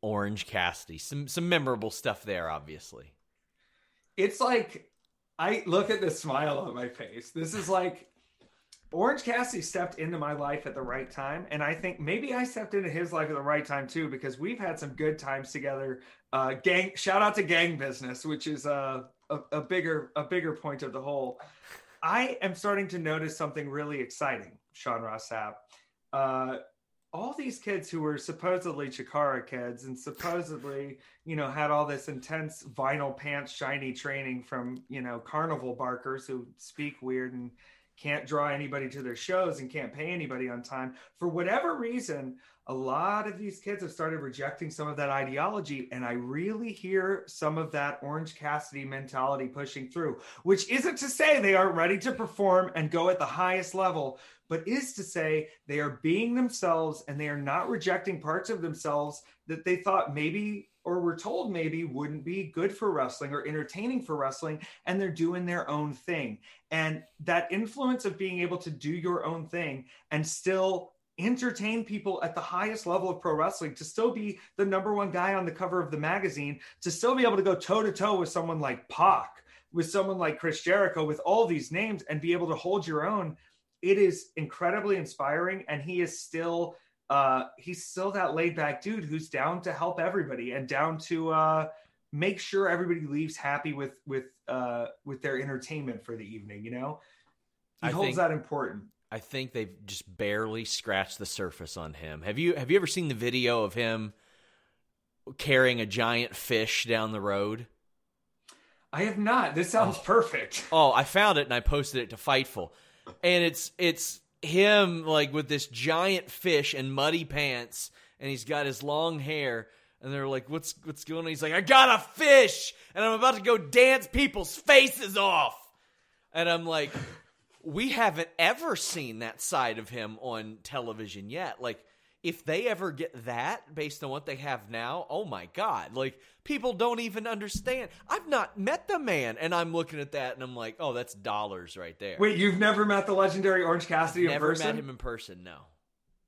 Orange Cassidy. Some some memorable stuff there, obviously. It's like I look at the smile on my face. This is like Orange Cassidy stepped into my life at the right time, and I think maybe I stepped into his life at the right time too because we've had some good times together. Uh, gang, shout out to Gang Business, which is a, a, a bigger a bigger point of the whole. I am starting to notice something really exciting, Sean Ross Sapp. Uh, all these kids who were supposedly Chikara kids and supposedly, you know, had all this intense vinyl pants shiny training from, you know, carnival barkers who speak weird and can't draw anybody to their shows and can't pay anybody on time. For whatever reason, a lot of these kids have started rejecting some of that ideology. And I really hear some of that Orange Cassidy mentality pushing through, which isn't to say they aren't ready to perform and go at the highest level, but is to say they are being themselves and they are not rejecting parts of themselves that they thought maybe or were told maybe wouldn't be good for wrestling or entertaining for wrestling and they're doing their own thing and that influence of being able to do your own thing and still entertain people at the highest level of pro wrestling to still be the number one guy on the cover of the magazine to still be able to go toe to toe with someone like Pac with someone like Chris Jericho with all these names and be able to hold your own it is incredibly inspiring and he is still uh, he's still that laid back dude who's down to help everybody and down to uh, make sure everybody leaves happy with with uh, with their entertainment for the evening. You know, he I holds think, that important. I think they've just barely scratched the surface on him. Have you have you ever seen the video of him carrying a giant fish down the road? I have not. This sounds oh. perfect. Oh, I found it and I posted it to Fightful, and it's it's him like with this giant fish and muddy pants, and he's got his long hair. And they're like, "What's what's going on?" He's like, "I got a fish, and I'm about to go dance people's faces off." And I'm like, "We haven't ever seen that side of him on television yet. Like, if they ever get that based on what they have now, oh my god! Like people don't even understand. I've not met the man, and I'm looking at that and I'm like, oh, that's dollars right there. Wait, you've never met the legendary Orange Cassidy I've in person? Never met him in person. No.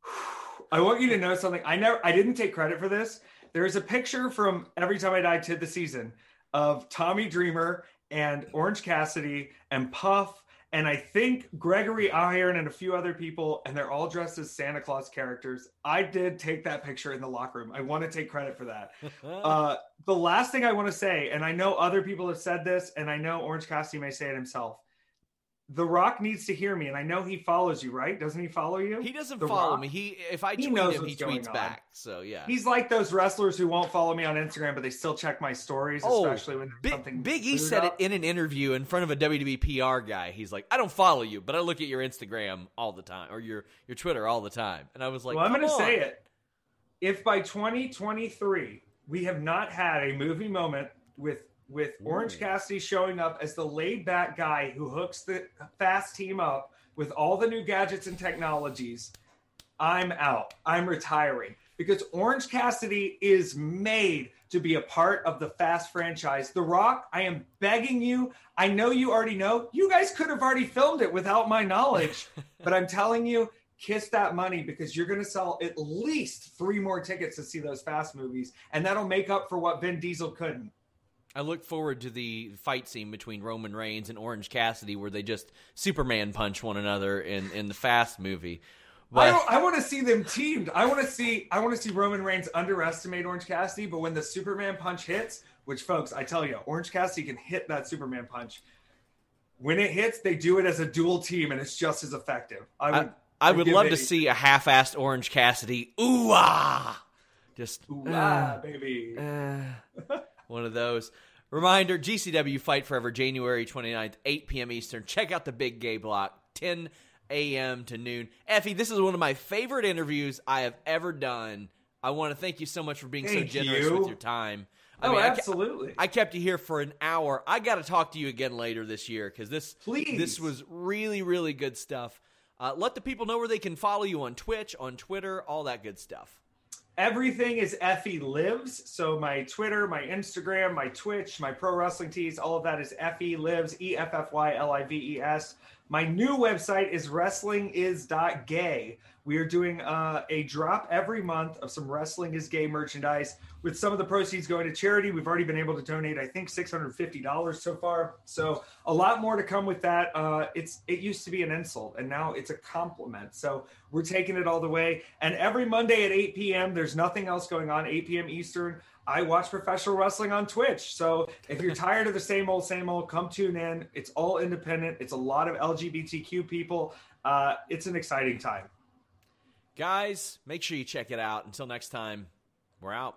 I want you to know something. I never, I didn't take credit for this. There is a picture from Every Time I Die Tid the Season of Tommy Dreamer and Orange Cassidy and Puff and I think Gregory Iron and a few other people, and they're all dressed as Santa Claus characters. I did take that picture in the locker room. I want to take credit for that. uh, the last thing I want to say, and I know other people have said this, and I know Orange Cassidy may say it himself. The Rock needs to hear me, and I know he follows you, right? Doesn't he follow you? He doesn't the follow Rock? me. He if I tweet he him, he tweets back. So yeah, he's like those wrestlers who won't follow me on Instagram, but they still check my stories, oh, especially when Big, something. Big E said up. it in an interview in front of a WWE PR guy. He's like, I don't follow you, but I look at your Instagram all the time or your your Twitter all the time, and I was like, Well, I'm going to say it. If by 2023 we have not had a movie moment with with hmm. Orange Cassidy showing up as the laid back guy who hooks the fast team up with all the new gadgets and technologies, I'm out. I'm retiring because Orange Cassidy is made to be a part of the Fast franchise. The Rock, I am begging you. I know you already know. You guys could have already filmed it without my knowledge, but I'm telling you, kiss that money because you're going to sell at least three more tickets to see those fast movies and that'll make up for what vin diesel couldn't I look forward to the fight scene between Roman Reigns and Orange Cassidy, where they just Superman punch one another in, in the Fast movie. But I, I want to see them teamed. I want to see I want to see Roman Reigns underestimate Orange Cassidy, but when the Superman punch hits, which folks, I tell you, Orange Cassidy can hit that Superman punch. When it hits, they do it as a dual team, and it's just as effective. I would. I, I would love to see a half-assed Orange Cassidy. Ooh ah, just ooh ah, uh, baby. Uh, one of those. Reminder: GCW Fight Forever, January 29th, 8 p.m. Eastern. Check out the Big Gay Block, 10 a.m. to noon. Effy, this is one of my favorite interviews I have ever done. I want to thank you so much for being thank so generous you. with your time. I oh, mean, absolutely. I, I, kept you here for an hour. I got to talk to you again later this year because this Please. this was really really good stuff. Uh, let the people know where they can follow you on Twitch, on Twitter, all that good stuff. Everything is Effy Lives. So my Twitter, my Instagram, my Twitch, my pro wrestling tees, all of that is Effy Lives, E F F Y L I V E S. My new website is wrestlingisgay. We are doing uh, a drop every month of some Wrestling is Gay merchandise with some of the proceeds going to charity. We've already been able to donate, I think, $650 so far. So a lot more to come with that. Uh, it's It used to be an insult, and now it's a compliment. So we're taking it all the way. And every Monday at 8 p.m., there's nothing else going on, 8 p.m. Eastern. I watch professional wrestling on Twitch. So if you're tired of the same old, same old, come tune in. It's all independent. It's a lot of LGBTQ people. Uh, it's an exciting time. Guys, make sure you check it out. Until next time, we're out.